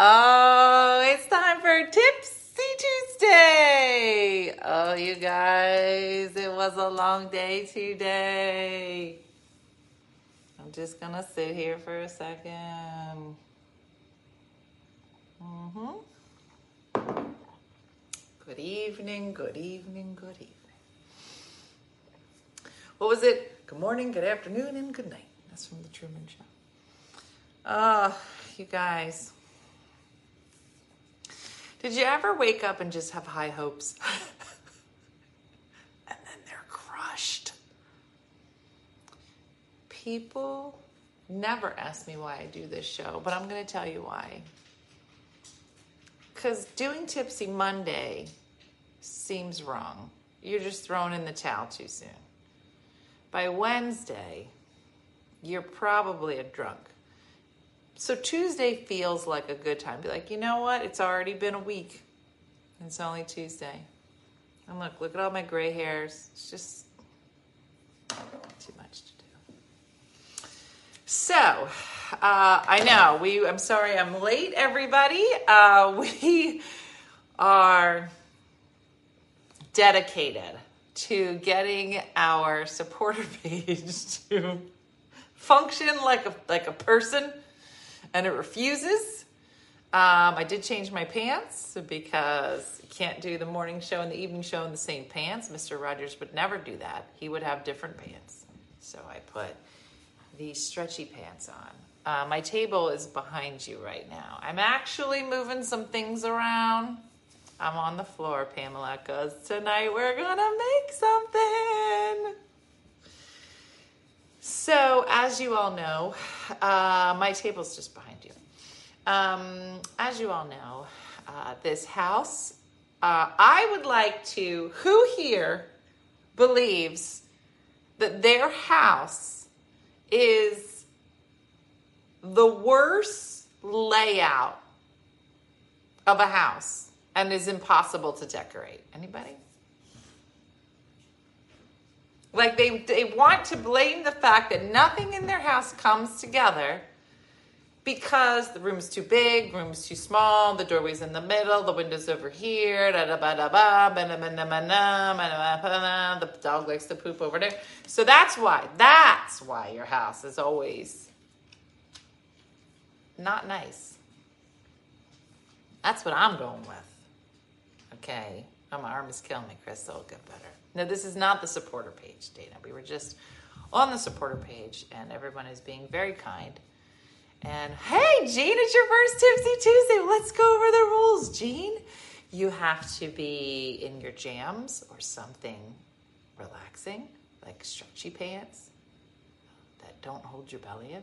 Oh, it's time for Tipsy Tuesday. Oh, you guys, it was a long day today. I'm just gonna sit here for a second. Mm-hmm. Good evening, good evening, good evening. What was it? Good morning, good afternoon, and good night. That's from the Truman Show. Oh, you guys. Did you ever wake up and just have high hopes? and then they're crushed. People never ask me why I do this show, but I'm going to tell you why. Because doing Tipsy Monday seems wrong. You're just throwing in the towel too soon. By Wednesday, you're probably a drunk. So Tuesday feels like a good time. Be like, you know what? It's already been a week. It's only Tuesday. And look, look at all my gray hairs. It's just too much to do. So, uh, I know we. I'm sorry, I'm late, everybody. Uh, we are dedicated to getting our supporter page to function like a like a person and it refuses. Um, I did change my pants because you can't do the morning show and the evening show in the same pants. Mr. Rogers would never do that. He would have different pants. So I put these stretchy pants on. Uh, my table is behind you right now. I'm actually moving some things around. I'm on the floor, Pamela, because tonight we're going to make something. So, as you all know, uh, my table's just behind you. Um, as you all know, uh, this house, uh, I would like to, who here believes that their house is the worst layout of a house and is impossible to decorate? Anybody? Like they they want to blame the fact that nothing in their house comes together because the room's too big, room's too small, the doorway's in the middle, the window's over here, da da ba da ba, the dog likes to poop over there. So that's why, that's why your house is always not nice. That's what I'm going with. Okay. My arm is killing me, Chris. It'll get better. No, this is not the supporter page, Dana. We were just on the supporter page, and everyone is being very kind. And hey, Jean, it's your first Tipsy Tuesday. Let's go over the rules, Jean. You have to be in your jams or something relaxing, like stretchy pants that don't hold your belly in.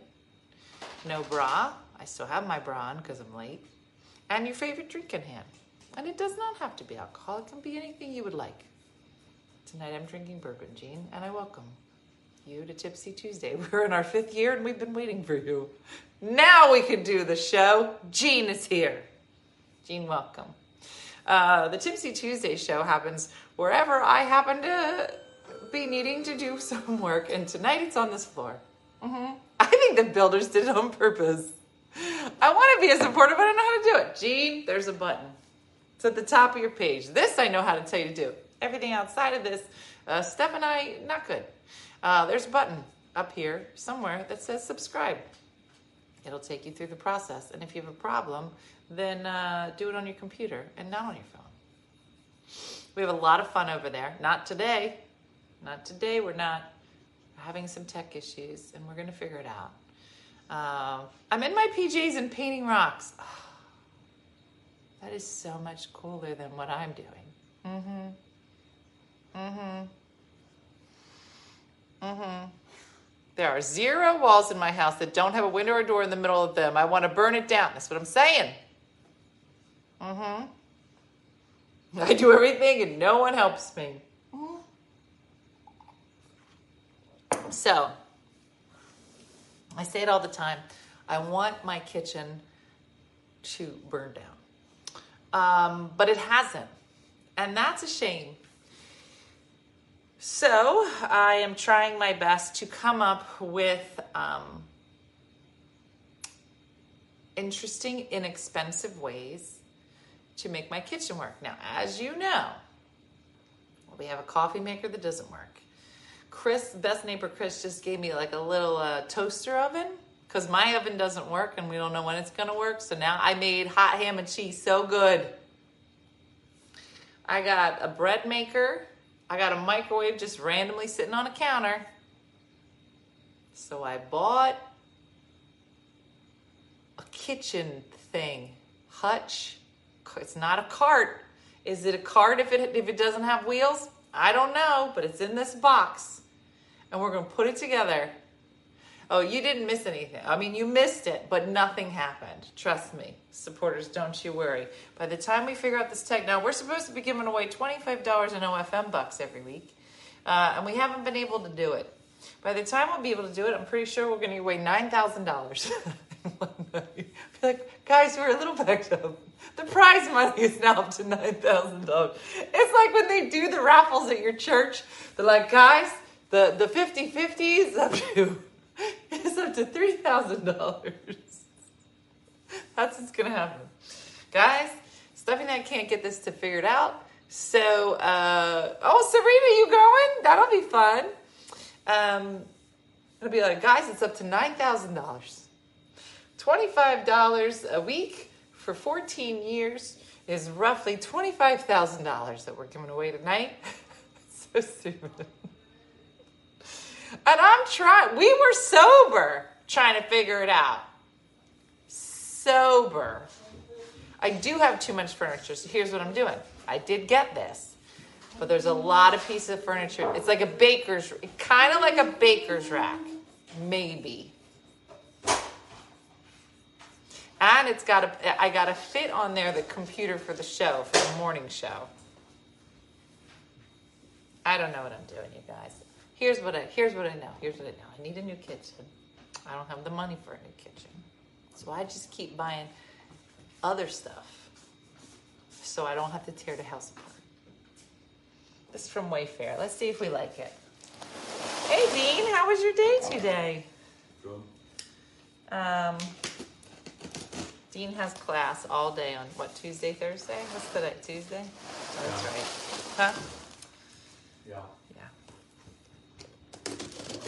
No bra. I still have my bra on because I'm late. And your favorite drink in hand. And it does not have to be alcohol, it can be anything you would like. Tonight I'm drinking bourbon, Jean, and I welcome you to Tipsy Tuesday. We're in our fifth year and we've been waiting for you. Now we can do the show. Jean is here. Jean, welcome. Uh, the Tipsy Tuesday show happens wherever I happen to be needing to do some work, and tonight it's on this floor. Mm-hmm. I think the builders did it on purpose. I want to be a supporter, but I don't know how to do it. Jean, there's a button. It's at the top of your page. This I know how to tell you to do. Everything outside of this, uh, Steph and I, not good. Uh, there's a button up here somewhere that says subscribe. It'll take you through the process. And if you have a problem, then uh, do it on your computer and not on your phone. We have a lot of fun over there. Not today. Not today. We're not having some tech issues, and we're going to figure it out. Um, I'm in my PJs and painting rocks. Oh, that is so much cooler than what I'm doing. Mm-hmm. Mm-hmm. Mm-hmm. There are zero walls in my house that don't have a window or door in the middle of them. I want to burn it down. That's what I'm saying. Mm-hmm. I do everything and no one helps me. So, I say it all the time. I want my kitchen to burn down. Um, but it hasn't. And that's a shame so I am trying my best to come up with um, interesting, inexpensive ways to make my kitchen work. Now, as you know, we have a coffee maker that doesn't work. Chris, best neighbor Chris, just gave me like a little uh, toaster oven because my oven doesn't work and we don't know when it's going to work. So now I made hot ham and cheese so good. I got a bread maker. I got a microwave just randomly sitting on a counter. So I bought a kitchen thing. Hutch. It's not a cart. Is it a cart if it if it doesn't have wheels? I don't know, but it's in this box. And we're going to put it together. Oh, you didn't miss anything. I mean, you missed it, but nothing happened. Trust me. Supporters, don't you worry. By the time we figure out this tech, now we're supposed to be giving away $25 in OFM bucks every week. Uh, and we haven't been able to do it. By the time we'll be able to do it, I'm pretty sure we're going to give away $9,000. like, guys, we're a little backed up. The prize money is now up to $9,000. It's like when they do the raffles at your church. They're like, guys, the, the 50 50 is up to, is up to $3,000. That's what's going to happen. Guys, and I can't get this to figured out. So, uh, oh, Serena, you going? That'll be fun. Um, it'll be like, guys, it's up to $9,000. $25 a week for 14 years is roughly $25,000 that we're giving away tonight. so stupid. And I'm trying, we were sober trying to figure it out. Sober. I do have too much furniture, so here's what I'm doing. I did get this, but there's a lot of pieces of furniture. It's like a baker's, kind of like a baker's rack, maybe. And it's got a, I got to fit on there the computer for the show, for the morning show. I don't know what I'm doing, you guys. Here's what I, here's what I know. Here's what I know. I need a new kitchen. I don't have the money for a new kitchen. So I just keep buying other stuff so I don't have to tear the house apart. This is from Wayfair. Let's see if we like it. Hey, Dean, how was your day today? Good. Um, Dean has class all day on what Tuesday, Thursday? What's today? Tuesday? Oh, that's right. Huh? Yeah. Yeah.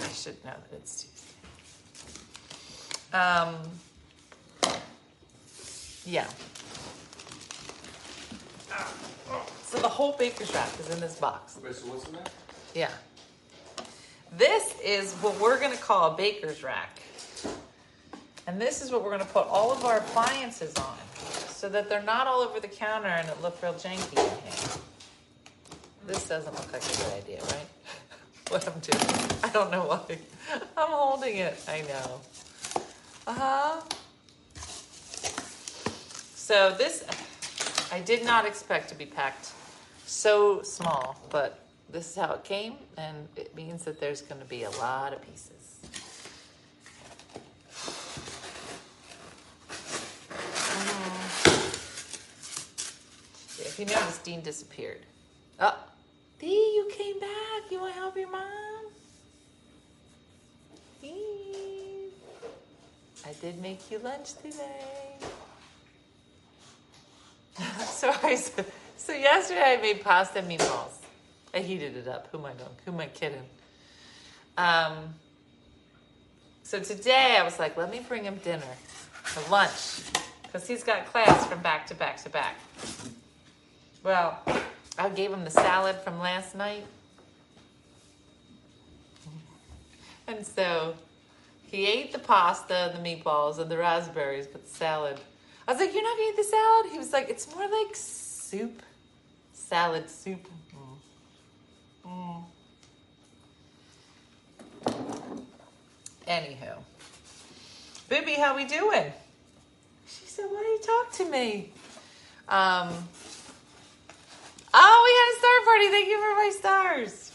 I should know that it's Tuesday. Um. Yeah. So the whole baker's rack is in this box. Okay, so what's in there? Yeah. This is what we're going to call a baker's rack. And this is what we're going to put all of our appliances on so that they're not all over the counter and it look real janky in here. This doesn't look like a good idea, right? what I'm doing. I don't know why. I'm holding it. I know. Uh huh. So this, I did not expect to be packed so small, but this is how it came, and it means that there's going to be a lot of pieces. Mhm. If you notice, Dean disappeared. Oh, Dee, you came back. You want to help your mom? Dee. I did make you lunch today. so I so yesterday I made pasta meatballs. I heated it up. Who am I going? Who am I kidding? Um, so today I was like, let me bring him dinner for lunch because he's got class from back to back to back. Well, I gave him the salad from last night. And so he ate the pasta, the meatballs, and the raspberries, but the salad. I was like, You're not gonna eat the salad? He was like, It's more like soup. Salad soup. Mm. Mm. Anywho. Bibby, how we doing? She said, Why do you talk to me? Um Oh, we had a star party. Thank you for my stars.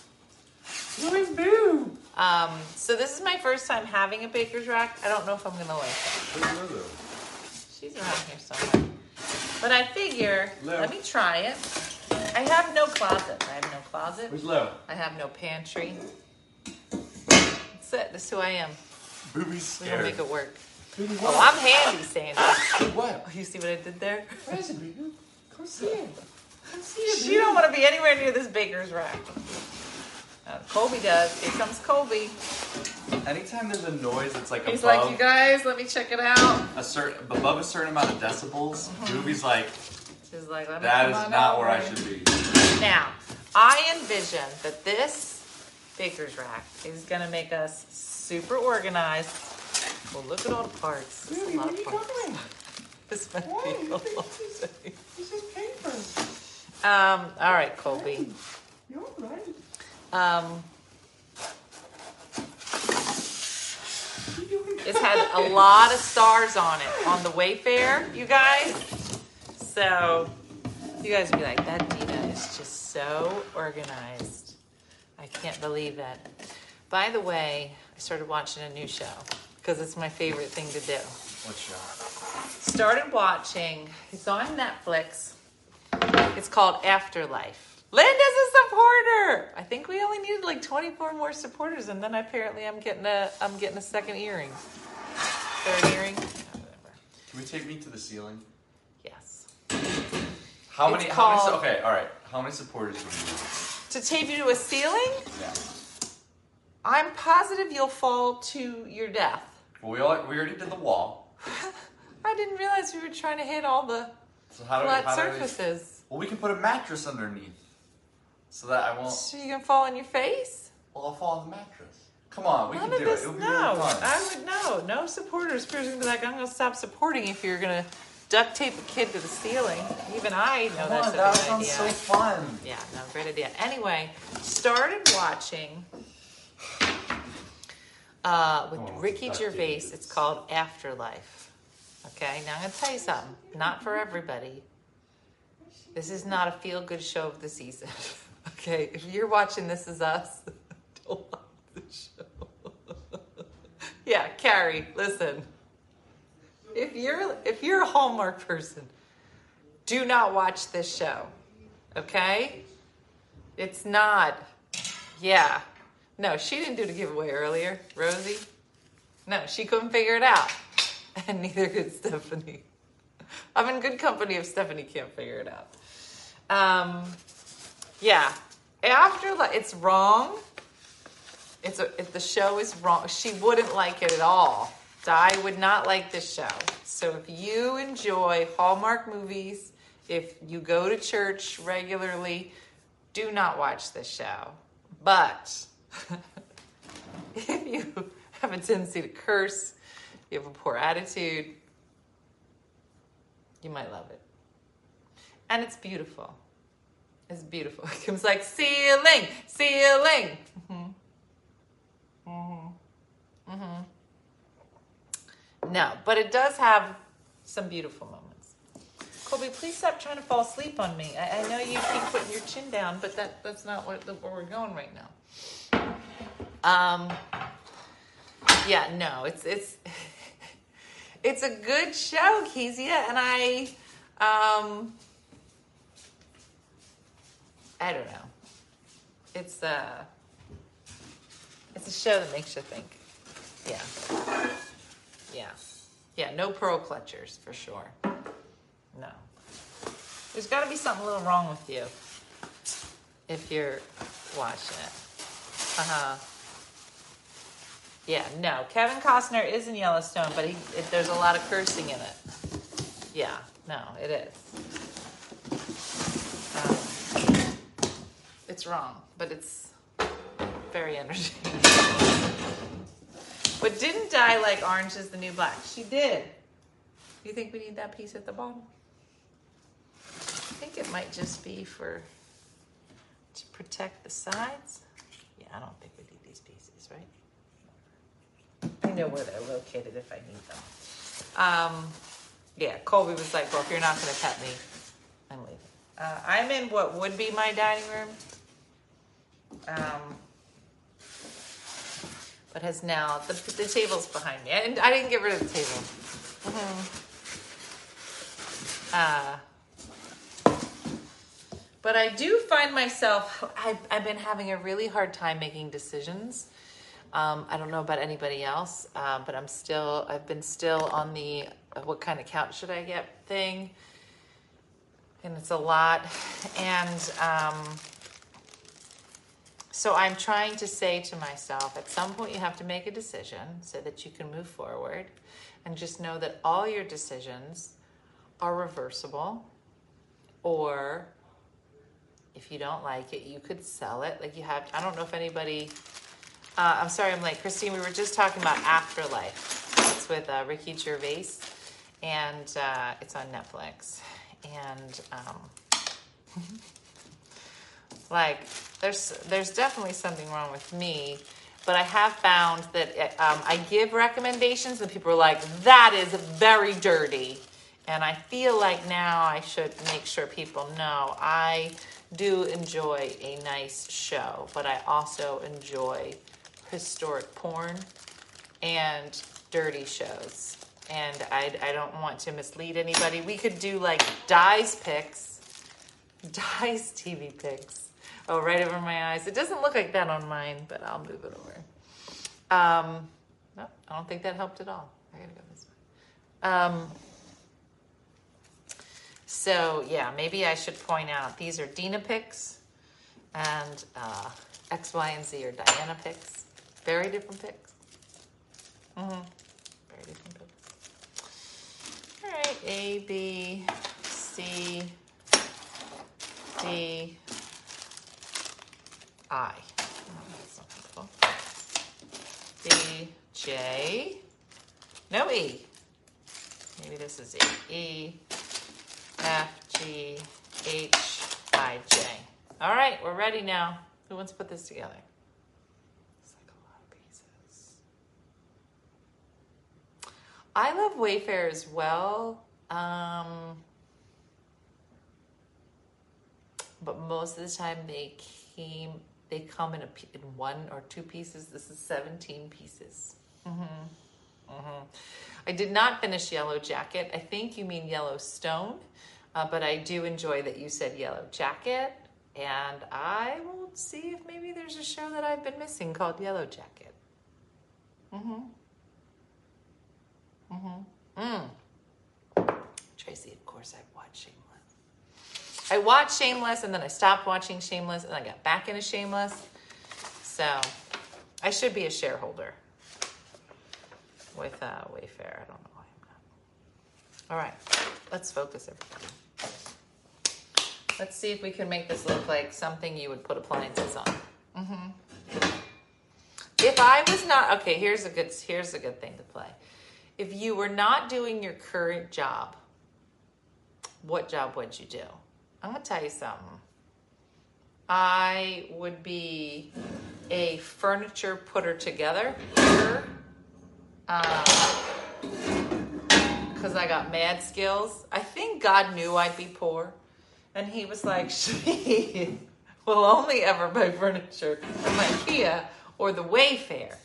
Where's Boo? Um, so this is my first time having a baker's rack. I don't know if I'm gonna like it. She's around here somewhere. But I figure, Lou. let me try it. I have no closet. I have no closet. Where's Lou? I have no pantry. That's it. That's who I am. Booby's scared. We gonna make it work. Baby, Oh. I'm handy, Sandy. Hey, what? You see what I did there? Where is it, baby? Come see it. Come see it, You don't want to be anywhere near this baker's rack. Uh, Colby does. Here comes Colby. Anytime there's a noise that's like He's above like, you guys, let me check it out. a certain above a certain amount of decibels, Gooby's like, She's like, let me that come is on not over." where I should be. Now, I envision that this baker's rack is going to make us super organized. Well, look at all the parts. There's Baby, a lot what are of you parts. doing? This might be a This lot. this is paper. Um, all right, Colby. You're right. Um, What are? It's had a lot of stars on it on the Wayfair, you guys. So you guys would be like, that Dina is just so organized. I can't believe it. By the way, I started watching a new show because it's my favorite thing to do. What show? Started watching, it's on Netflix. It's called Afterlife. Linda's a supporter. I think we only needed like 24 more supporters, and then apparently I'm getting a I'm getting a second earring. Third earring? Whatever. Can we take me to the ceiling? Yes. How It's many? How many? called- Okay, all right. How many supporters do we need? To tape you to a ceiling, Yeah. I'm positive you'll fall to your death. Well, we all we already did the wall. I didn't realize we were trying to hit all the So how do flat we? How do we? surfaces. Well, we can put a mattress underneath, so that I won't. So you can fall on your face? Well, I'll fall on the mattress. Come on, we None can of do this. it. It'll be no, really fun. I would no. No supporters. Peter's gonna be like, I'm gonna stop supporting if you're gonna duct tape a kid to the ceiling. Even I know Come that's on, a that good sounds idea. so fun. Yeah, no, great idea. Anyway, started watching uh, with Oh, Ricky Gervais. It's called Afterlife. Okay, now I'm gonna tell you something. Not for everybody. This is not a feel-good show of the season. okay, if you're watching This Is Us, don't watch the show. yeah, Carrie, listen. If you're if you're a Hallmark person, do not watch this show. Okay? It's not. Yeah. No, she didn't do the giveaway earlier, Rosie. No, she couldn't figure it out. And neither could Stephanie. I'm in good company if Stephanie can't figure it out. Um, yeah. After like it's wrong. It's a, if the show is wrong, she wouldn't like it at all. Di would not like this show. So if you enjoy Hallmark movies, if you go to church regularly, do not watch this show. But if you have a tendency to curse, you have a poor attitude, you might love it. And it's beautiful. It's beautiful. It comes like ceiling, ceiling. Mm-hmm. Mm-hmm. Mm-hmm. No, but it does have some beautiful moments. Colby, please stop trying to fall asleep on me. I, I know you keep putting your chin down, but that, that's not what, where we're going right now. Um, yeah, no, it's it's it's a good show, Kezia, and I um I don't know. It's uh it's a show that makes you think. Yeah. Yeah. Yeah, no pearl clutchers for sure. No. There's got to be something a little wrong with you if you're watching it. Uh huh. Yeah, no. Kevin Costner is in Yellowstone, but he, there's a lot of cursing in it. Yeah, no, it is. Um, it's wrong, but it's very entertaining. But didn't die like Orange is the New Black? She did. You think we need that piece at the bottom? I think it might just be for to protect the sides. Yeah, I don't think we need these pieces, right? I know where they're located if I need them. Um, yeah, Colby was like, "Well, if you're not going to pet me, I'm leaving." Uh, I'm in what would be my dining room, um, but has now the the table's behind me, and I didn't get rid of the table. Mhm. Uh, but I do find myself, I've, I've been having a really hard time making decisions Um, I don't know about anybody else, uh, but I'm still, I've been still on the uh, what kind of couch should I get thing. And it's a lot. And um, so I'm trying to say to myself at some point, you have to make a decision so that you can move forward. And just know that all your decisions are reversible or if you don't like it, you could sell it. Like you have, I don't know if anybody, uh, I'm sorry, I'm late. Christine, we were just talking about Afterlife. It's with uh, Ricky Gervais and uh, it's on Netflix. And um, like, there's there's definitely something wrong with me, but I have found that um, I give recommendations and people are like, that is very dirty. And I feel like now I should make sure people know I do enjoy a nice show, but I also enjoy historic porn and dirty shows. And I, I don't want to mislead anybody. We could do like Dies picks, Dies TV picks. Oh, right over my eyes. It doesn't look like that on mine, but I'll move it over. Um, no, I don't think that helped at all. I gotta go this way. Um, so yeah, maybe I should point out these are Dina picks and uh, X, Y, and Z are Diana picks. Very different picks. Mm-hmm. Very different picks. All right, A, B, C, D, I. Oh, that's not helpful. B, J. No E. Maybe this is E. E, F, G, H, I, J. All right, we're ready now. Who wants to put this together? It's like a lot of pieces. I love Wayfair as well. Um, but most of the time they came, they come in a in one or two pieces. This is 17 pieces. Mm-hmm. Mm-hmm. I did not finish Yellow Jacket. I think you mean Yellowstone, uh, but I do enjoy that you said Yellow Jacket. And I will see if maybe there's a show that I've been missing called Yellow Jacket. Mm-hmm. Mm-hmm. Mm. Tracy, of course, I've watched Shameless. I watched Shameless and then I stopped watching Shameless and I got back into Shameless. So I should be a shareholder with uh, Wayfair. I don't know why I'm not. All right, let's focus, everybody. Let's see if we can make this look like something you would put appliances on. Mm-hmm. If I was not okay, here's a good here's a good thing to play. If you were not doing your current job, what job would you do? I'm gonna tell you something. I would be a furniture putter together uh, because I got mad skills. I think God knew I'd be poor. And he was like, she will only ever buy furniture from IKEA or the Wayfair.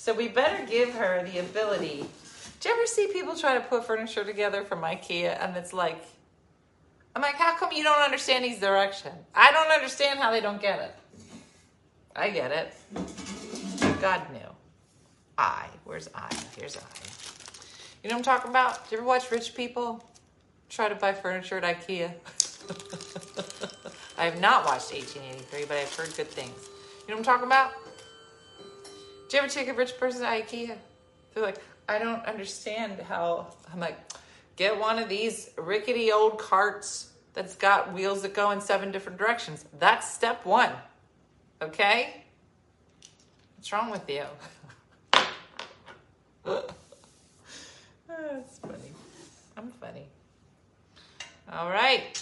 So we better give her the ability. Do you ever see people try to put furniture together from IKEA and it's like, I'm like, how come you don't understand these directions? I don't understand how they don't get it. I get it. God knew. I. Where's I? Here's I. You know what I'm talking about? Do you ever watch rich people try to buy furniture at IKEA? I have not watched 1883, but I've heard good things. You know what I'm talking about? Do you ever take a rich person to IKEA? They're like, I don't understand how. I'm like, get one of these rickety old carts that's got wheels that go in seven different directions. That's step one. Okay? What's wrong with you? That's funny. I'm funny. All right.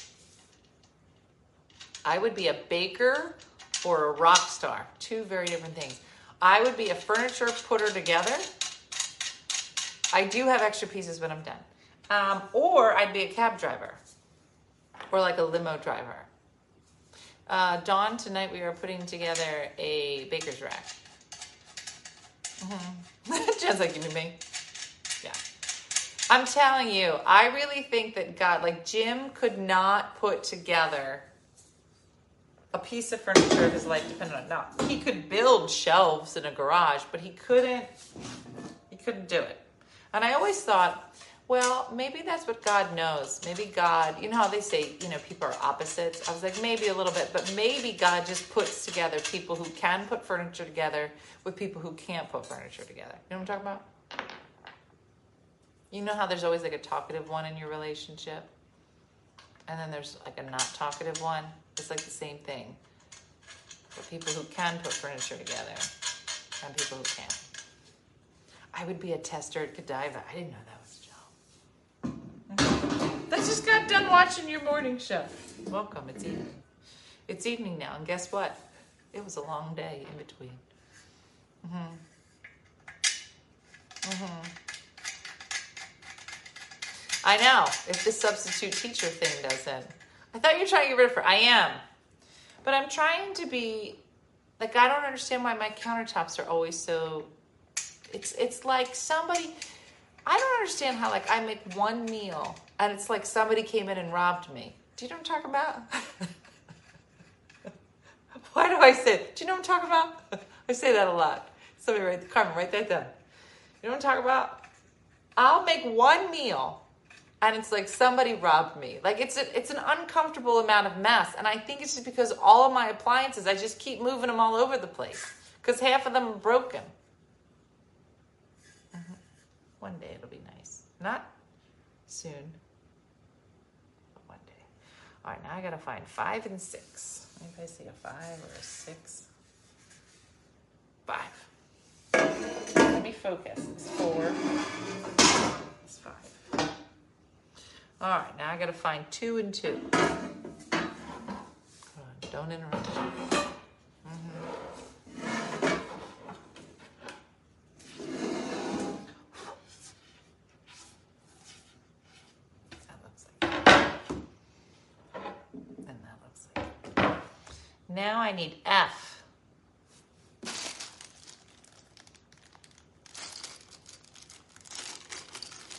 I would be a baker or a rock star. Two very different things. I would be a furniture putter together. I do have extra pieces when I'm done. Um, or I'd be a cab driver or like a limo driver. Uh, Dawn, tonight we are putting together a baker's rack. Mm-hmm. Just like you and me. Yeah. I'm telling you, I really think that God, like Jim could not put together a piece of furniture of his life depended on. Now he could build shelves in a garage, but he couldn't. He couldn't do it. And I always thought, well, maybe that's what God knows. Maybe God, you know how they say, you know, people are opposites. I was like, maybe a little bit, but maybe God just puts together people who can put furniture together with people who can't put furniture together. You know what I'm talking about? You know how there's always like a talkative one in your relationship? And then there's like a not talkative one? It's like the same thing. For people who can put furniture together and people who can't. I would be a tester at Godiva. I didn't know that was a job. I just got done watching your morning show. Welcome, it's evening. It's evening now, and guess what? It was a long day in between. Mm-hmm. Mm-hmm. I know. If the substitute teacher thing doesn't. I thought you were trying to get rid of her. I am. But I'm trying to be like I don't understand why my countertops are always so it's it's like somebody I don't understand how like I make one meal and it's like somebody came in and robbed me. Do you know what I'm talking about? why do I say Do you know what I'm talking about? I say that a lot. Somebody write Carmen, write that down. You know what I'm talking about? I'll make one meal and it's like somebody robbed me. Like it's a, it's an uncomfortable amount of mess, and I think it's just because all of my appliances, I just keep moving them all over the place because half of them are broken. Mm-hmm. One day it'll be nice, not soon, but one day. All right, now I gotta find five and six. Anybody see a five or a six? Five. Let me focus. It's four. It's five. All right, now I got to find two and two. On, don't interrupt. Mm-hmm. That looks like. And that looks like. Now I need F.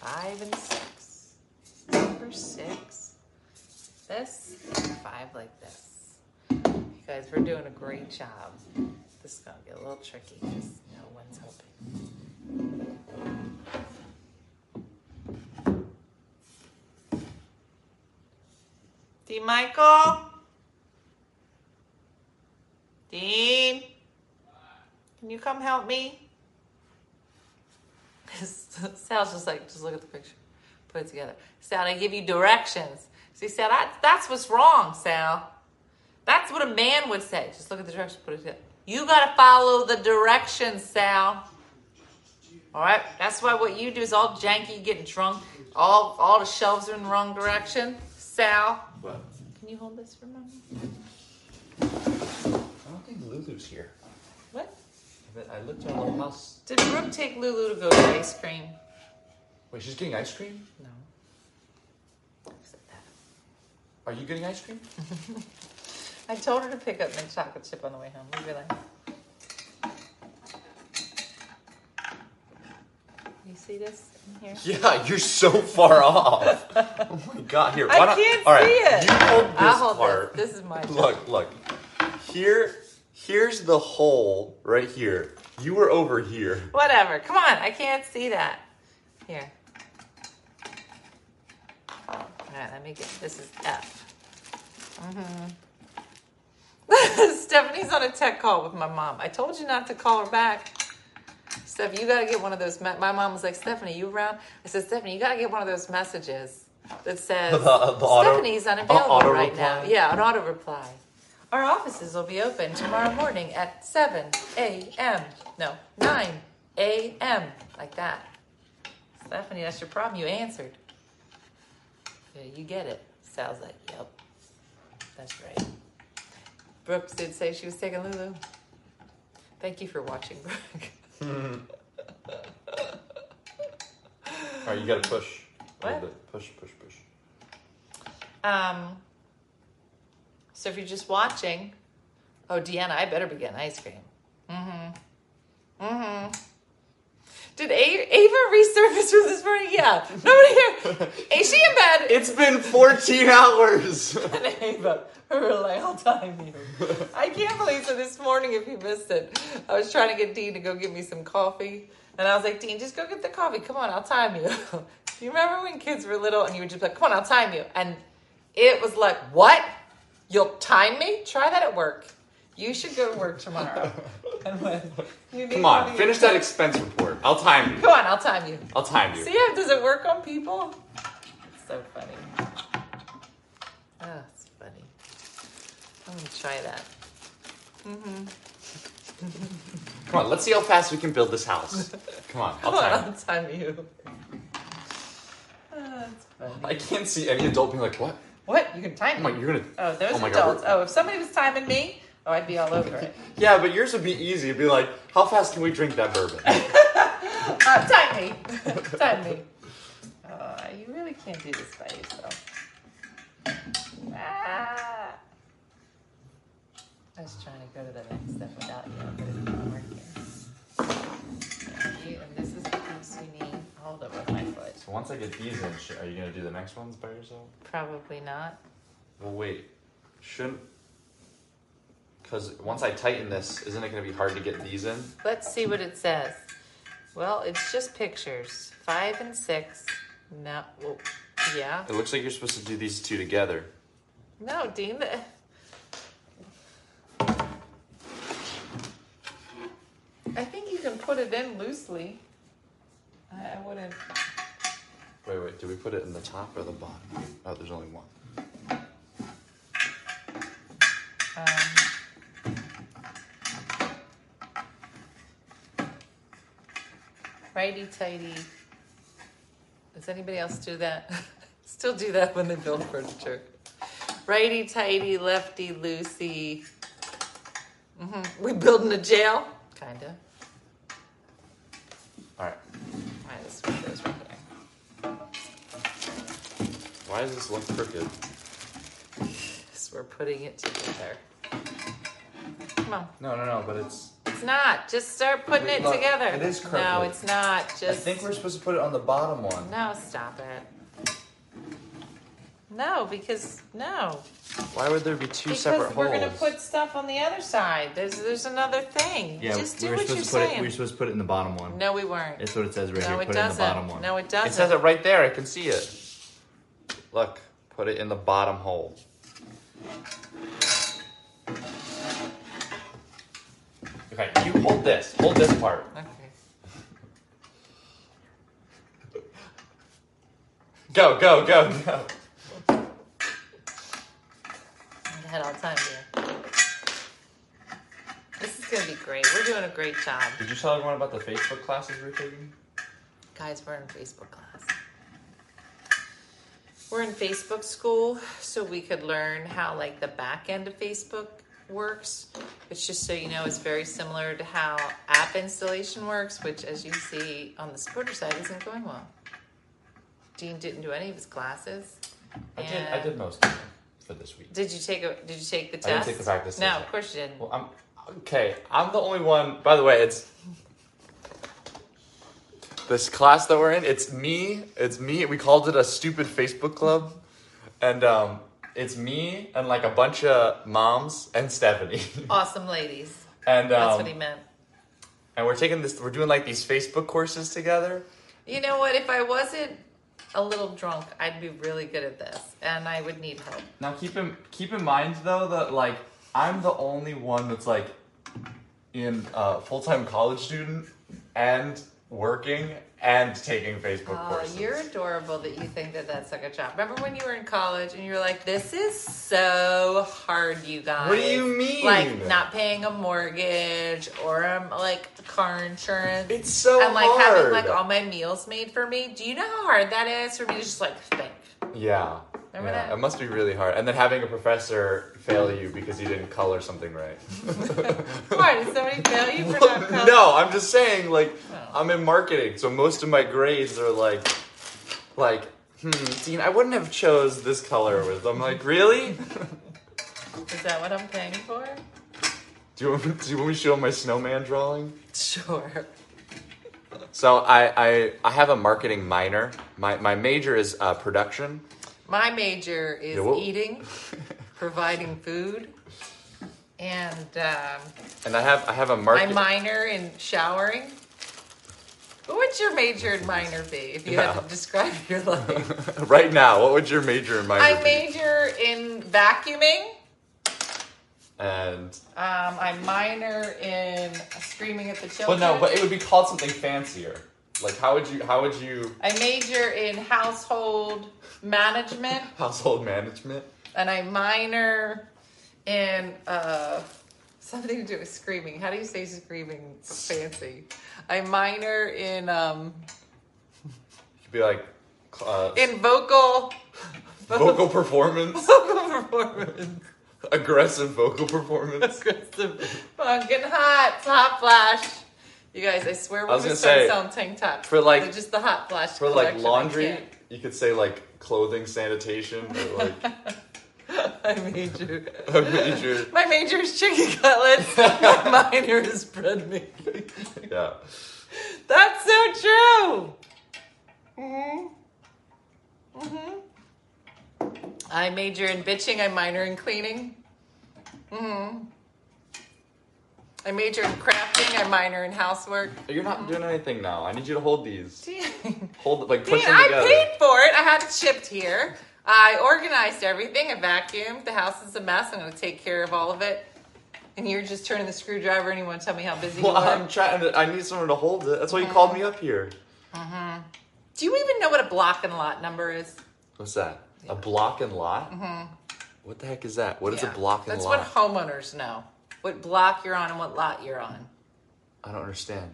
Five and six number six. This, five like this. You guys, we're doing a great job. This is gonna get a little tricky because no one's helping. Dean Michael? Dean? Can you come help me? Sal's just like, just look at the picture put it together. Sal, I give you directions. See, Sal, that, that's what's wrong, Sal. That's what a man would say. Just look at the directions, put it together. You got to follow the directions, Sal. All right, that's why what you do is all janky, getting drunk. All all the shelves are in the wrong direction. Sal, What? can you hold this for a moment? I don't think Lulu's here. What? But I looked around the house. Did Brooke take Lulu to go get ice cream? Wait, she's getting ice cream? No. I. Are you getting ice cream? I told her to pick up my chocolate chip on the way home. Leave it like. You see this in here? Yeah, you're so far off. Oh my god, here. I why not- can't all right, see it. You hold this I'll hold part. this. This is my. Look, look. Here, here's the hole right here. You were over here. Whatever. Come on. I can't see that. Here. All right. Let me get. This is F. Mm-hmm. Stephanie's on a tech call with my mom. I told you not to call her back. Steph, you gotta get one of those. Me- my mom was like, Stephanie, you around? I said, Stephanie, you gotta get one of those messages that says The- the auto- Stephanie's uh, unavailable auto right reply? now. Yeah, an auto reply. Our offices will be open tomorrow morning at 7 a.m. No, 9 a.m. Like that. Stephanie, that's your problem. You answered. Yeah, you get it. Sounds like, yep. That's right. Brooks did say she was taking Lulu. Thank you for watching, Brooke. All right, you gotta push. What? Push, push, push. Um, so if you're just watching, oh, Deanna, I better be getting ice cream. Mm-hmm. Mm-hmm. Did A- Ava resurface for this morning? Yeah. Nobody here. Is she in bed? It's been 14 hours. And Ava, like, I'll time you. I can't believe so. This morning, if you missed it, I was trying to get Dean to go get me some coffee, and I was like, Dean, just go get the coffee. Come on, I'll time you. Do you remember when kids were little and you would just be like, Come on, I'll time you, and it was like, What? You'll time me? Try that at work. You should go to work tomorrow. and when you need Come on, of finish that expense report. I'll time you. Come on, I'll time you. I'll time you. See how does it work on people? It's so funny. Oh, it's funny. I'm gonna try that. Mm-hmm. Come on, let's see how fast we can build this house. Come on, I'll Come on, time you. I'll time you. Oh, that's funny. I can't see any adult being like, what? What? You can time Oh my, me? you're gonna. Oh, those Oh my God, adults. we're- oh, if somebody was timing me, oh, I'd be all over it. Yeah, but yours would be easy. It'd be like, how fast can we drink that bourbon? Uh, time me. time me. Oh, you really can't do this by yourself. Ah. I was trying to go to the next step without you, but it's not working. Thank you. And this is the piece we need. Hold it with my foot. so once I get these in, sh- are you gonna do the next ones by yourself? Probably not. Well, wait. Shouldn't. Because once I tighten this, isn't it gonna be hard to get these in? Let's see what it says. Well, it's just pictures. Five and six. No. Well, yeah. It looks like you're supposed to do these two together. No, Dean. The... I think you can put it in loosely. I, I wouldn't. Wait, wait. Do we put it in the top or the bottom? Oh, there's only one. Um, righty tighty. Does anybody else do that? Still do that when they build furniture. Righty tighty, lefty loosey. hmm We building a jail? Kinda. All right. Alright, this one goes right here. Why does this look crooked? So we're putting it together. Come on. No, no, no. But it's. It's not. Just start putting Wait, it look, together. it is No, it's not. Just I think we're supposed to put it on the bottom one. No, stop it. No, because no. Why would there be two because separate we're holes? gonna put stuff on the other side. There's there's another thing. Yeah, Just do we were what you're supposed to put saying. it. We were supposed to put it in the bottom one. no, we weren't. That's what it says right no, here. it Put it in the doesn't. bottom one. No, it It doesn't. It says it right there. I can see it. Look, put it in the bottom hole. Okay, you hold this. Hold this part. Okay. Go, go, go, go. I had all time here. This is gonna be great. We're doing a great job. Did you tell everyone about the Facebook classes we're taking? Guys, we're in Facebook class. We're in Facebook school, so we could learn how like the back end of Facebook works. Which just so you know is very similar to how app installation works, which as you see on the supporter side isn't going well. Dean didn't do any of his classes. I did. I did most of them for this week. Did you take a did you take the test? I didn't take the practice No, test. of course you didn't. Well, I'm okay. I'm the only one. By the way, it's this class that we're in. It's me. It's me. We called it a stupid Facebook club, and um, it's me and like a bunch of moms and Stephanie, Awesome ladies. and That's um, what he meant. and we're taking this. We're doing like these Facebook courses together. You know what? If I wasn't a little drunk, I'd be really good at this, and I would need help. Now keep in keep in mind though that like I'm the only one that's like in uh, full time college student and working and taking Facebook Oh, courses. you're adorable that you think that that's like a job. Remember when you were in college and you were like, "This is so hard, you guys." What do you mean? Like not paying a mortgage or um, like car insurance. It's so and like hard. having like all my meals made for me. Do you know how hard that is for me to just like think? Yeah. Remember yeah. that? It must be really hard. And then having a professor fail you because you didn't color something right. Why did somebody fail you for not coloring? no, I'm just saying, like, Oh. I'm in marketing, so most of my grades are like, like, hmm, Dean, I wouldn't have chose this color with. I'm like, really? Is that what I'm paying for? Do you want me, do you want me to show my snowman drawing? Sure. So I, I I have a marketing minor. My my major is uh, production. My major is Yeah, what- eating, providing food, and um, And I have I have a my minor in showering. What would your major and minor be if you had to describe your life? right now, what would your major and minor be? I be? major in vacuuming. And Um, I minor in screaming at the children. but children. no, but it would be called something fancier. Like how would you how would you I major in household management, household management? and I minor in uh, something to do with screaming. How do you say screaming fancy? I minor in um, You'd be like uh, in vocal vocal performance, vocal performance. aggressive vocal performance. Aggressive, fucking hot, hot flash. You guys, I swear we're I was gonna say, selling tank tops for, like- just the hot flash For like laundry, you could say like clothing sanitation or like I major. a major. My major is chicken cutlets. My minor is bread making. Yeah. That's so true. hmm hmm I major in bitching. I minor in cleaning. hmm I major in crafting. I minor in housework. You're not doing anything now. I need you to hold these. Dean, Hold like push Dean, them I together. paid for it. I had it shipped here. I organized everything. I vacuumed. The house is a mess. I'm going to take care of all of it. And you're just turning the screwdriver and you want to tell me how busy Well, you are? I'm trying to. I need someone to hold it. That's why you called me up here. Do you even know what a block and lot number is? What's that? A block and lot? Mm-hmm. What the heck is that? What is Yeah. a block and lot? That's lot? what homeowners know. What block you're on and what lot you're on. I don't understand.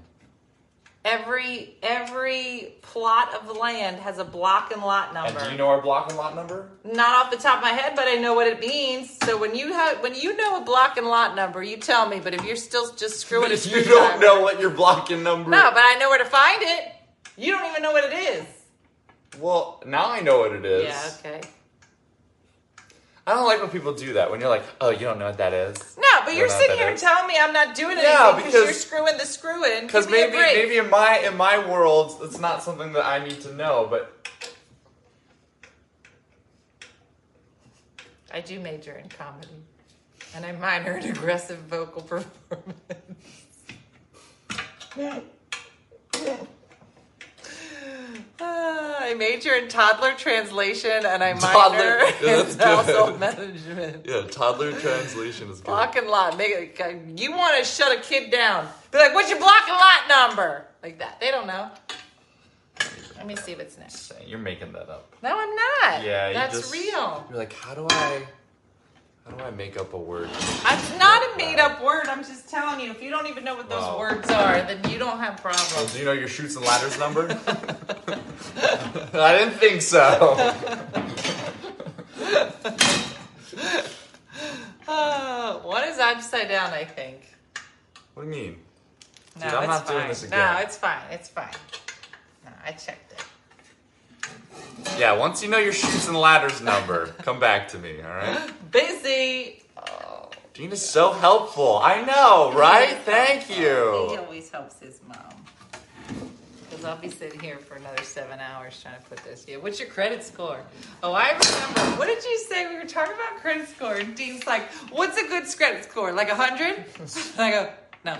Every every plot of land has a block and lot number. And do you know our block and lot number? Not off the top of my head, but I know what it means. So when you have when you know a block and lot number, you tell me. But if you're still just screwing a you don't know what your block and number. No, but I know where to find it. You don't even know what it is. Well, now I know what it is. Yeah, okay. I don't like when people do that. When you're like, oh, you don't know what that is. No, but You you're sitting that here is? telling me I'm not doing anything Yeah, because because- you're screwing the screw in. Because Give me a maybe maybe in my in my world, it's not something that I need to know. But I do major in comedy, and I minor in aggressive vocal performance. Ah, I major in toddler translation, and I Toddler- minor yeah, that's in good. household management. yeah, toddler translation is good. Block and lot. Make it, you want to shut a kid down. Be like, what's your block and lot number? Like that. They don't know. Let me see if it's next. You're making that up. No, I'm not. Yeah, you That's just- real. You're like, how do I, how do I make up a word? It's not a made up word. I'm just telling you. If you don't even know what those Wow. words are, then you don't have problems. do you know your Chutes and Ladders number? I didn't think so. Uh, one is upside down, I think. What do you mean? No, Dude, I'm it's not fine. doing this again. No, it's fine. It's fine. No, I checked it. Yeah, once you know your Chutes and Ladders number, come back to me, all right? Busy. Oh, Dean is so helpful. I know, right? He Thank helpful. He always helps his mom. Because I'll be sitting here for another seven hours trying to put this. Yeah, what's your credit score? Oh, I remember. What did you say? We were talking about credit score, and Dean's like, "What's a good credit score? Like a hundred? And I go, "No."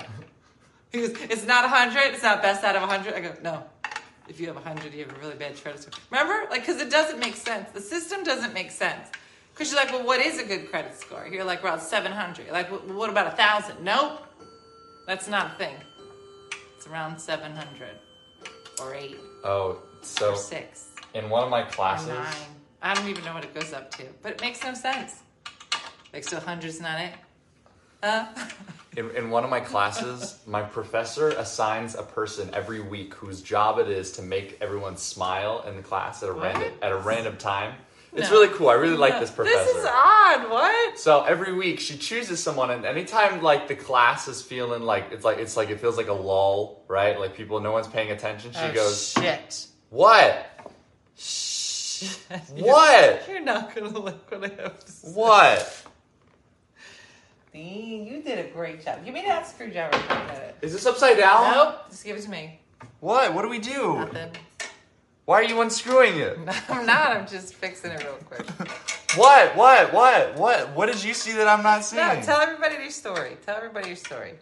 He goes, "It's not a hundred. It's not best out of a hundred. I go, "No." If you have a hundred, you have a really bad credit score. Remember, like, because it doesn't make sense. The system doesn't make sense. Because you're like, well, what is a good credit score? You're like, around 700. Like, well, what about a thousand? Nope. That's not a thing. It's around 700 or eight Oh, so or six in one of my or classes, nine. I don't even know what it goes up to, but it makes no sense. Like, so 100's not it? Huh? in, in one of my classes, my professor assigns a person every week whose job it is to make everyone smile in the class at a random at a random time. It's No. really cool. I really like this professor. This is odd. What? So every week she chooses someone, and anytime like the class is feeling like it's like it's like it feels like a lull, right? Like people, no one's paying attention. She oh, goes, shit. "What? Shit. What? You're not to like what I have to say. What? You did a great job. Give me that screwdriver for a minute. Is this upside down? Nope. Just give it to me. What? What do we do? Nothing. Why are you unscrewing it? I'm not. I'm just fixing it real quick. What? What? What? What? What did you see that I'm not seeing? No, tell everybody your story. Tell everybody your story.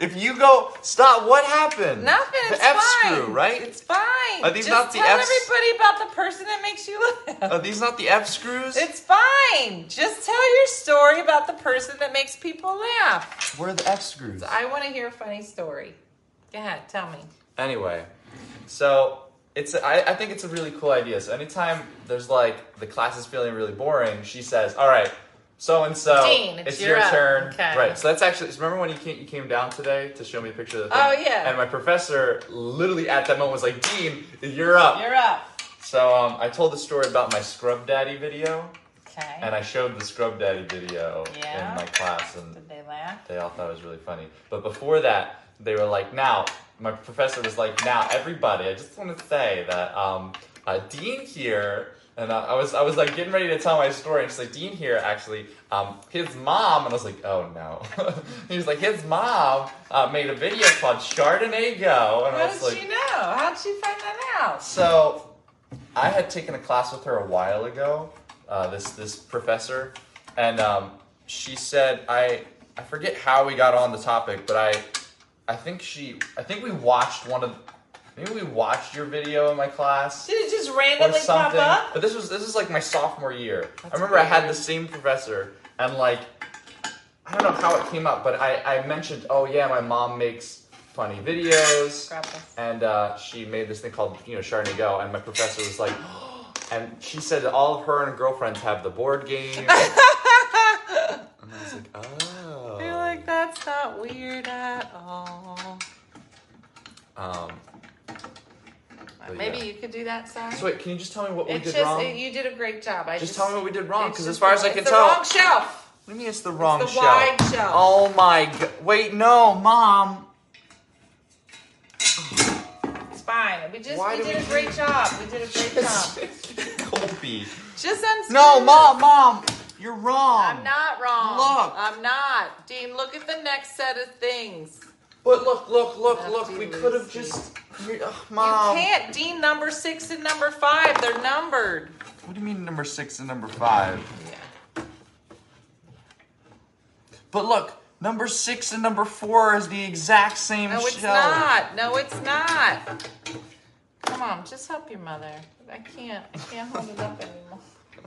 If you go, stop. What happened? Nothing. The F fine. screw, right? It's fine. Are these Just not the tell Fs? everybody about the person that makes you laugh. Are these not the F screws? It's fine. Just tell your story about the person that makes people laugh. Where are the F screws? I want to hear a funny story. Go ahead, tell me. Anyway, so it's I, I think it's a really cool idea. So anytime there's like the class is feeling really boring, she says, "All right, so and so, Dean, it's your your up." turn." Okay. Right. So that's actually. Remember when you came, you came down today to show me a picture of the thing? Oh, yeah. And my professor literally at that moment was like, "Dean, you're up." You're up. So um, I told the story about my Scrub Daddy video, Okay. and I showed the Scrub Daddy video Yeah. in my class, and Did they laugh? they all thought it was really funny. But before that, they were like, now, my professor was like, now, everybody, I just want to say that um, uh, Dean here, and uh, I was I was like getting ready to tell my story, and she's like, Dean here, actually, um, his mom, and I was like, oh no. he was like, his mom uh, made a video called Chardonnay Go, and I How was did like, she know? How'd she find that out? so, I had taken a class with her a while ago. Uh, this this professor, and um, she said I I forget how we got on the topic, but I I think she I think we watched one of maybe we watched your video in my class Did it just randomly pop something. up? But this was this is like my sophomore year. I That's remember I had the same professor, and like I don't know how it came up, but I I mentioned oh yeah my mom makes funny videos. And uh, she made this thing called, you know, Chardonnay Go, and my professor was like, and she said that all of her and her girlfriends have the board game. and I was like, oh. You're like, that's not weird at all. um, But Maybe yeah. you could do that, sorry. so wait, can you just tell me what we it's did just, wrong? it- you did a great job. I just, just, tell me what we did wrong, because as far as I can it's tell, the wrong shelf. what do you mean it's the wrong the shelf? wide shelf. Oh my god! Wait, no, mom. It's fine. We just Why we did we a great job. We did a great job. Colby. Just unscrew No, mom, mom, you're wrong. I'm not wrong. Look. I'm not. Dean, look at the next set of things. But look, look, look, Have look. We could have just. you- ugh, mom. You can't. Dean, number six and number five, they're numbered. What do you mean number six and number five? Yeah. But look, number six and number four is the exact same No, it's shelf. not. No, it's not. Come on, just help your mother. I can't. I can't hold it up anymore.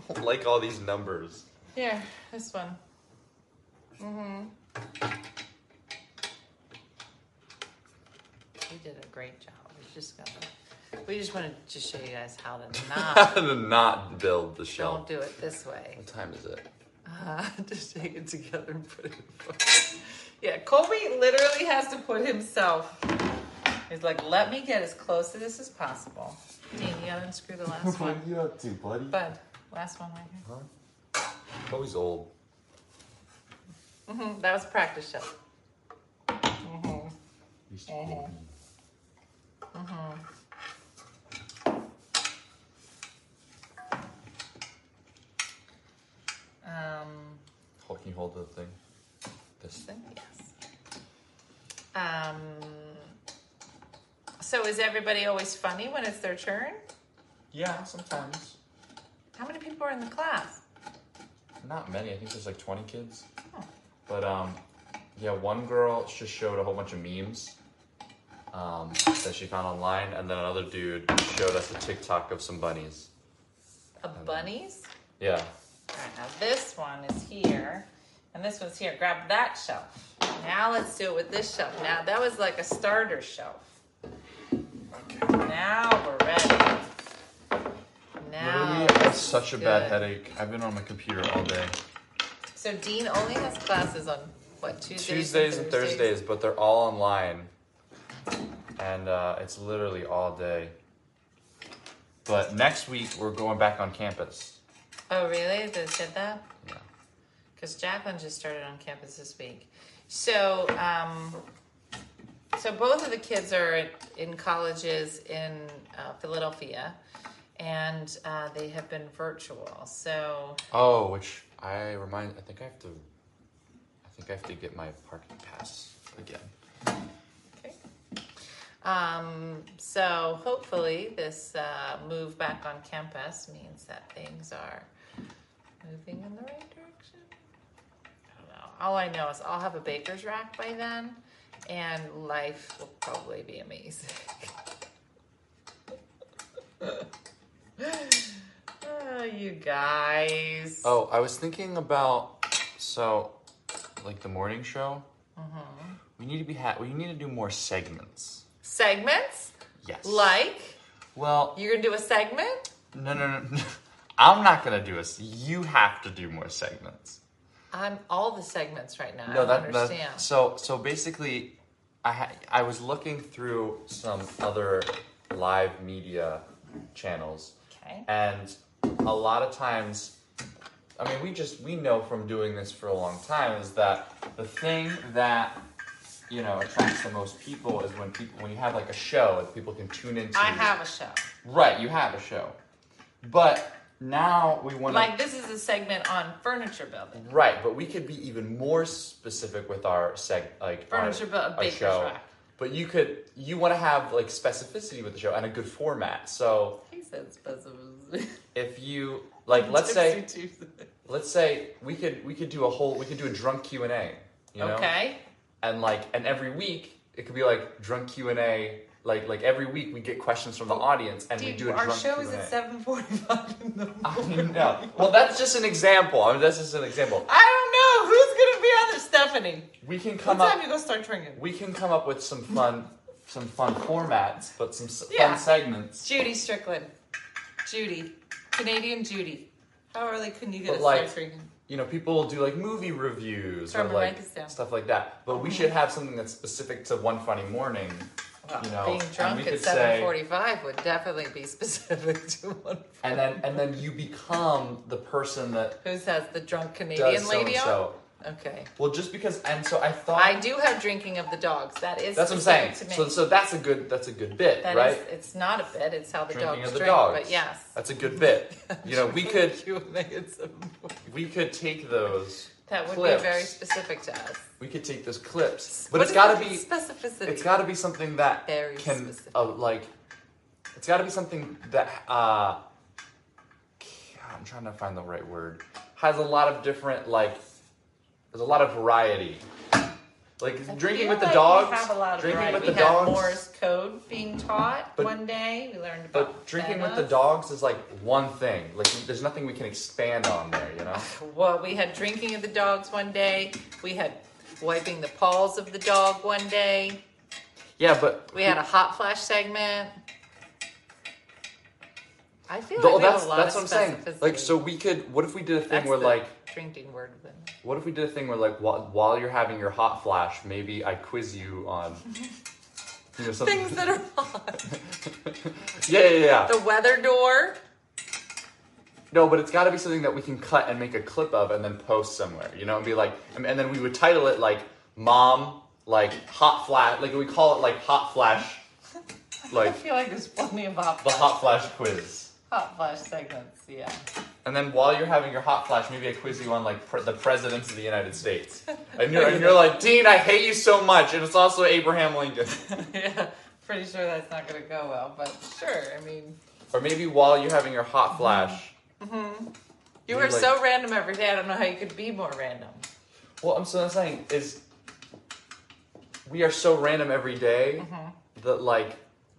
I don't like all these numbers. Here, this one. Mm-hmm. We did a great job. We just got. We just wanted to show you guys how to not. to not build the show. don't do it this way. What time is it? Uh, just take it together and put it in front. Yeah, Colby literally has to put himself. He's like, let me get as close to this as possible. Dean, you gotta unscrew the last one. you up to, buddy? Bud, last one right here. Always old. hmm that was practice show. Um, Hold- Can you hold the thing? This thing, yes. Um, so is everybody always funny when it's their turn? Yeah, sometimes. How many people are in the class? Not many. I think there's like 20 kids. Oh. But um, yeah, one girl just showed a whole bunch of memes um, that she found online, and then another dude showed us a TikTok of some bunnies. A bunnies? Yeah. All right, now this one is here, and this one's here. Grab that shelf. Now let's do it with this shelf. Now that was like a starter shelf. Okay. Now we're ready. Now Literally, I have such a is bad good. headache. I've been on my computer all day. So Dean only has classes on what Tuesdays, Tuesdays and Thursdays, but they're all online, and uh, it's literally all day. But next week we're going back on campus. Oh really? They said that? Yeah. Because Jacqueline just started on campus this week. So, um, so both of the kids are in colleges in uh, Philadelphia, and uh, they have been virtual. So, Oh, which I remind. I think I have to. I think I have to get my parking pass again. Um, so hopefully this uh, move back on campus means that things are moving in the right direction. I don't know. All I know is I'll have a baker's rack by then, and life will probably be amazing. oh, you guys. Oh, I was thinking about so, like the morning show. Mm-hmm. We need to be ha- we need to do more segments. Segments? Yes. Like? Well, You're gonna do a segment? no, no, no. no. I'm not gonna do this. You have to do more segments. I'm all the segments right now. No, that, that so so basically, I ha- I was looking through some other live media channels, okay. and a lot of times, I mean, we just we know from doing this for a long time is that the thing that you know attracts the most people is when people when you have like a show that people can tune into. I have a show. right. You have a show, but now we want to Like this is a segment on furniture building. Right, but we could be even more specific with our seg like our- Furniture build, our show. rack. But you could you want to have like specificity with the show and a good format. So He said specificity. if you like, let's say let's say we could we could do a whole we could do a drunk Q and A. You know, Okay. And like and every week it could be like drunk Q and A. Like like every week we get questions from the audience and we do a our drunk show is Q&A. at seven forty-five in the oh, I morning. know. Well, that's just an example. I mean, that's just an example. I don't know who's gonna be on there. Stephanie. We can What come up. time you gonna start drinking? we can come up with some fun some fun formats but some s Yeah. fun segments Judy Strickland. Judy. Canadian Judy. How early can you get But us like- start drinking? You know people do like movie reviews or like write this down. stuff like that but we should have something that's specific to one funny morning you know, being drunk at seven forty-five would definitely be specific to one. and then and then you become the person that Who has the drunk Canadian does lady so Okay. well just because and so i thought I do have drinking of the dogs. That is that's what i'm saying specific so to me. so that's a good that's a good bit That right is- it's not a bit. It's how the Drinking dogs of the drink. dogs. But yes, that's a good bit you know we could Q&A we could take those That would clips. be very specific to us. we could take those clips but What it's is got to the be specificity. It's got to be something that Very can specific. uh, like. It's got to be something that uh. I'm trying to find the right word. Has a lot of different like. There's a lot of variety. Like I drinking with the like dogs. We have a lot of drinking variety. with we the had dogs. Morse code being taught But- one day. We learned about. But drinking with the dogs is like one thing. Like there's nothing we can expand on there. You know. Well, we had drinking of the dogs one day. We had wiping the paws of the dog one day. Yeah, but We had a hot flash segment. I feel like that's a lot that's of what I'm saying. Like, so we could. What if we did a thing That's where like. drinking word of the. What if we did a thing where, like, while, while you're having your hot flash, maybe I quiz you on, you know, something. Things that are hot. yeah, yeah, yeah. The weather door. No, but it's got to be something that we can cut and make a clip of and then post somewhere, you know, and be like, and and then we would title it like "Mom," like "Hot Flash," like we call it like "Hot Flash," Like I feel like there's plenty of hot the Hot Flash quiz. Hot flash segments. Yeah. And then while you're having your hot flash, maybe I quiz you on like pre- the presidents of the United States, and you're and you're like, Dean, I hate you so much, and it's also Abraham Lincoln. yeah. Pretty sure that's not going to go well, but sure. I mean, Or maybe while you're having your hot mm-hmm. flash. Mm-hmm. you You're like- so random every day. I don't know how you could be more random. Well, I'm so I'm saying is we are so random every day mm-hmm. that like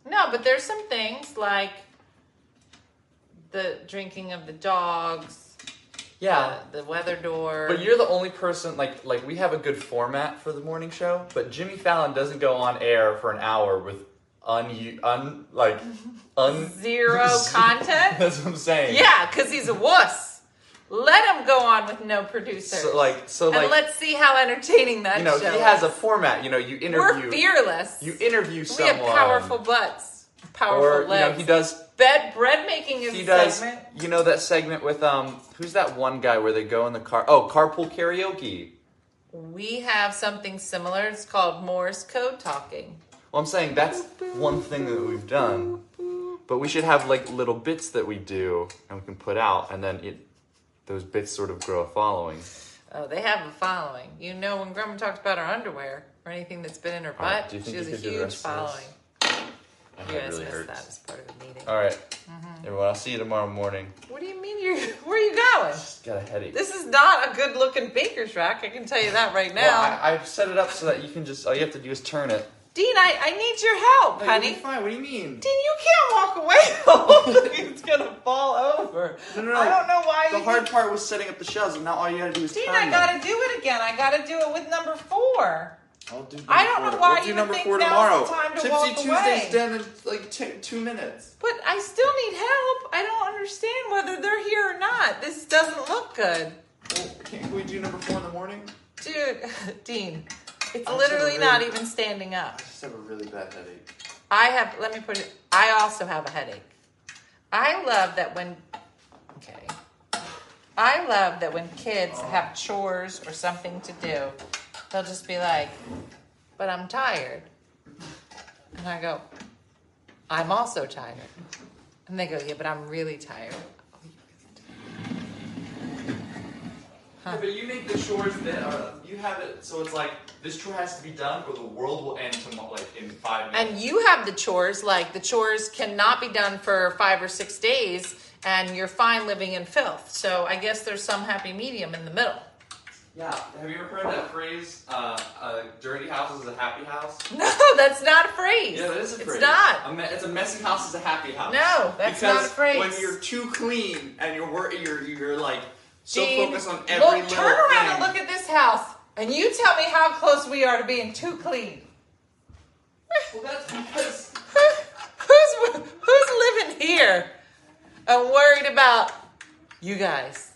No, but there's some things like the drinking of the dogs. yeah. The, the weather door. But you're the only person like like we have a good format for the morning show, but Jimmy Fallon doesn't go on air for an hour with un un like un zero content. That's what I'm saying. Yeah, because he's a wuss. Let him go on with no producers. So like so and like let's see how entertaining that you know show he has a format. You know you interview. We're fearless. you interview someone. we have powerful butts, powerful or you know legs. he does Bed bread making is he does segment. you know that segment with um who's that one guy where they go in the car oh carpool karaoke We have something similar. It's called Morse code talking. well i'm saying that's one thing that we've done but we should have like little bits that we do and we can put out and then it those bits sort of grow a following Oh, they have a following. You know, when Grandma talks about her underwear or anything that's been in her butt, think she has a could do the huge rest of this? following. My You head guys really missed hurts. that as part of the meeting. All right, mm-hmm. everyone. I'll see you tomorrow morning. What do you mean you're? Where are you going? Just got a headache. This is not a good looking baker's rack. I can tell you that right now. Well, I, I've set it up so that you can just all you have to do is turn it. Dean, I, I need your help, honey. fine. What do you mean? Dean, you can't walk away. it's gonna fall over. No, no, no. I don't know why. The you hard part was setting up the shelves, and now all you gotta do is Dean, turn I them. gotta do it again. I gotta do it with number four. I'll do. I don't number know why We'll do you number think four tomorrow. the time to Tipsy walk Tuesday's away. done in like t- two minutes. But I still need help. I don't understand whether they're here or not. This doesn't look good. Well, can't we do number four in the morning? Dude, Dean, it's literally so not even standing up. I just have a really bad headache. I have, let me put it, I also have a headache. I love that when, okay. I love that when kids have chores or something to do, they'll just be like, but I'm tired. And I go, I'm also tired. And they go, yeah, but I'm really tired. You're really tired. Huh. Yeah, but you make the chores that are, you have it so it's like this chore has to be done or the world will end tomorrow, like in five minutes. And you have the chores, like the chores cannot be done for five or six days, and you're fine living in filth. So I guess there's some happy medium in the middle. Yeah, have you ever heard that phrase? Uh, a dirty house is a happy house. No, that's not a phrase. Yeah, that is a phrase. It's not. A me- it's a messy house is a happy house. No, that's because not a phrase. when you're too clean and you're wor- you're you're like so focused on every look, little turn around thing. and look at this house, and you tell me how close we are to being too clean. well, that's because who's who's living here and worried about you guys?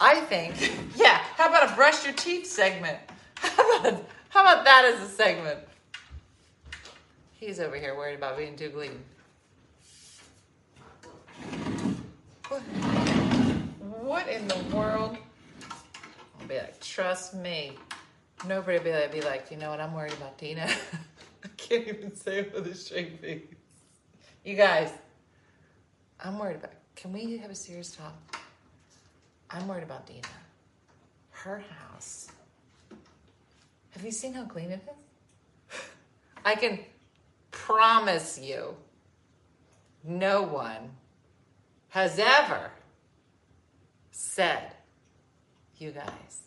I think, yeah. How about a brush your teeth segment? How about how about that as a segment? He's over here worried about being too clean. What, what in the world? I'll be like, trust me. Nobody will be like, be like, you know what? I'm worried about Dina. I can't even say it with a straight face. You guys, I'm worried about. Can we have a serious talk? I'm worried about Dina. Her house. Have you seen how clean it is? I can promise you, no one has ever said, you guys.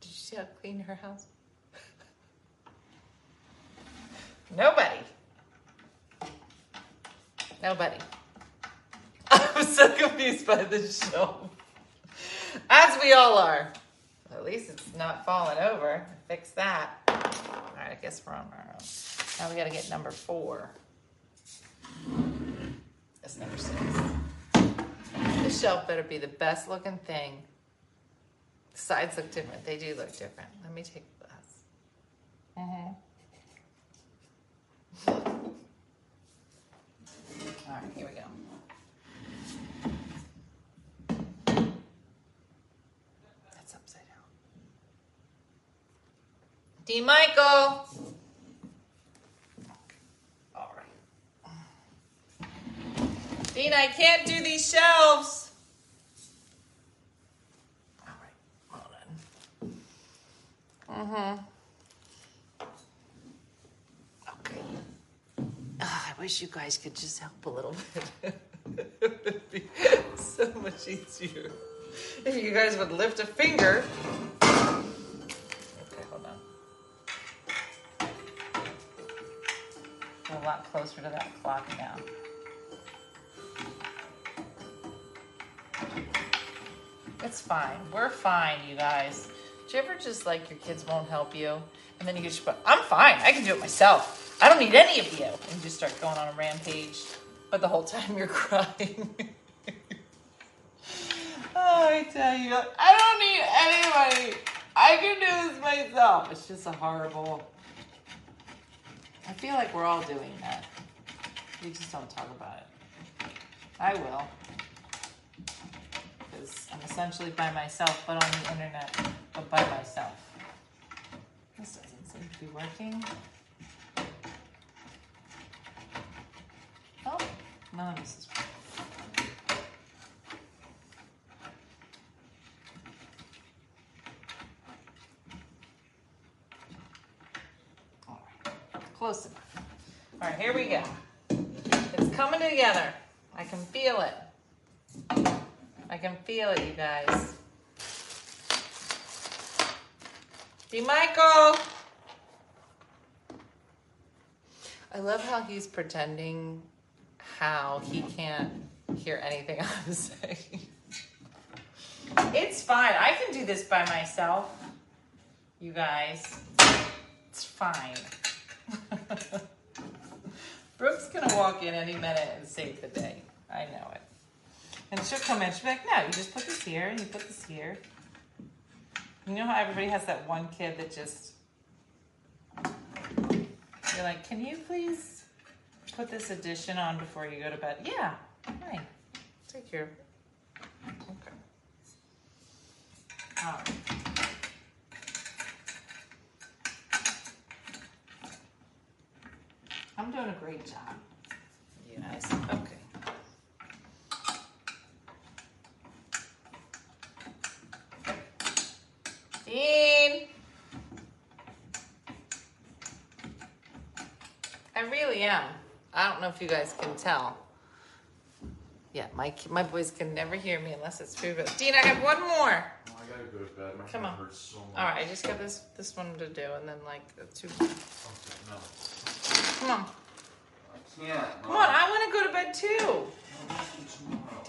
Did you see how clean her house? Nobody. Nobody. I'm so confused by this show. As we all are. At least it's not falling over. Fix that. All right, I guess we're on our own. Now we got to get number four. That's number six. This shelf better be the best looking thing. The sides look different. They do look different. Let me take this. Mm-hmm. All right, here we go. That's upside down. D. Michael. All right. Dean, I can't do these shelves. All right, hold on. Mm-hmm. Okay. Ah, I wish you guys could just help a little bit. it would be so much easier if you guys would lift a finger. Okay, hold on. We're a lot closer to that clock now. It's fine. We're fine, you guys. Do you ever just like your kids won't help you? And then you just go, I'm fine. I can do it myself. I don't need any of you. And you just start going on a rampage. But the whole time you're crying. oh, I tell you, I don't need anybody. I can do this myself. It's just a horrible. I feel like we're all doing that. We just don't talk about it. I will. Because I'm essentially by myself, but on the internet, but by myself. This doesn't seem to be working. Oh, none of this is working. Close All right, here we go. It's coming together. I can feel it. I can feel it, you guys. D. Michael. I love how he's pretending how he can't hear anything I'm saying. It's fine. I can do this by myself. You guys. It's fine. Brooke's gonna walk in any minute and save the day. I know it. And she'll come in, she'll be like, no, you just put this here and you put this here. You know how everybody has that one kid that just you're like, can you please put this addition on before you go to bed? Yeah, fine. Take your okay. All right. Doing a great job. You guys. Okay. Dean. I really am. I don't know if you guys can tell. Yeah, my my boys can never hear me unless it's food. But Dean, I have one more. Oh, I gotta go to bed. My Come on. hurts so much. All right, I just got this this one to do, and then like the two. Okay, no. Come on, I can't. come on! I want to go to bed too.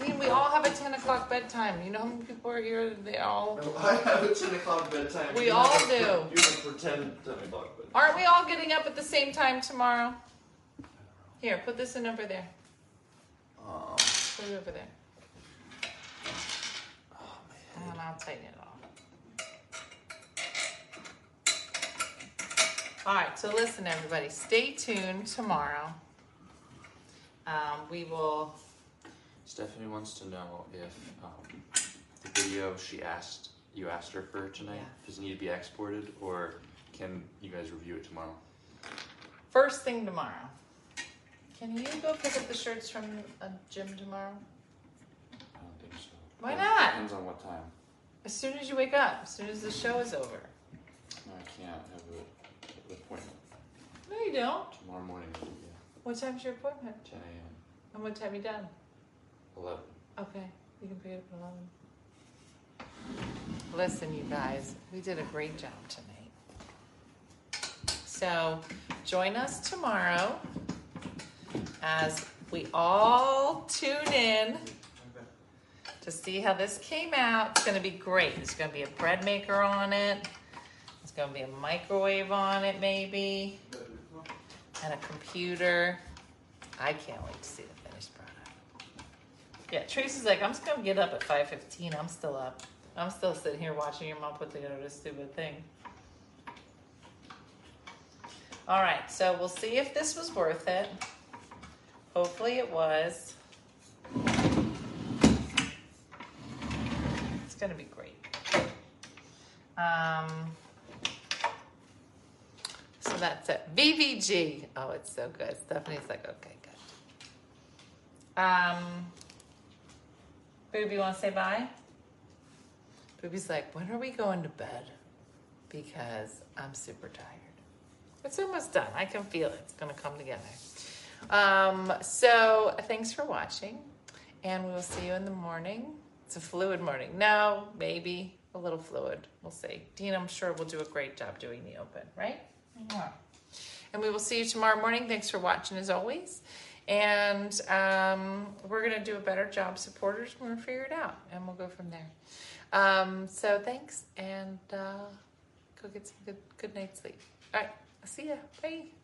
Dean, we all have a ten o'clock bedtime. You know how many people are here? They all. I have a 10 o'clock bedtime. We You all have a- do. You have a pretend 10 o'clock bedtime. Aren't we all getting up at the same time tomorrow? Here, put this in over there. Um, Put it over there. oh, man. And I'll tighten it off. All right, so listen, everybody, stay tuned tomorrow. Um, we will. Stephanie wants to know if um, the video she asked you asked her for tonight Yeah. does it need to be exported or can you guys review it tomorrow? First thing tomorrow. Can you go pick up the shirts from a gym tomorrow? I don't think so. Why It not? Depends on what time. As soon as you wake up, as soon as the show is over. No, I can't have an appointment No, you don't. tomorrow morning. What time's your appointment? 10 a.m. And what time you done? 11. Okay, you can pick it up at 11. Listen, you guys, we did a great job tonight. So, join us tomorrow as we all tune in to see how this came out. It's going to be great. There's going to be a bread maker on it, there's going to be a microwave on it, maybe, and a computer. I can't wait to see the finished product. Yeah, Tracy's like, I'm just gonna get up at five fifteen. I'm still up. I'm still sitting here watching your mom put together this stupid thing. All right, so we'll see if this was worth it. Hopefully, it was. It's gonna be great. Um. So that's it. VVG. Oh, it's so good. Stephanie's like, okay, good. Um. Booby, want to say bye? Booby's like, when are we going to bed? Because I'm super tired. It's almost done. I can feel it. It's going to come together. Um, so thanks for watching, and we will see you in the morning. It's a fluid morning. No, maybe a little fluid. We'll see. Dean, I'm sure will do a great job doing the open, right? And we will see you tomorrow morning. Thanks for watching as always. And um, we're going to do a better job, supporters. We're going to figure it out, and we'll go from there. Um, so thanks, and uh, go get some good, good night's sleep. All right, see ya. Bye.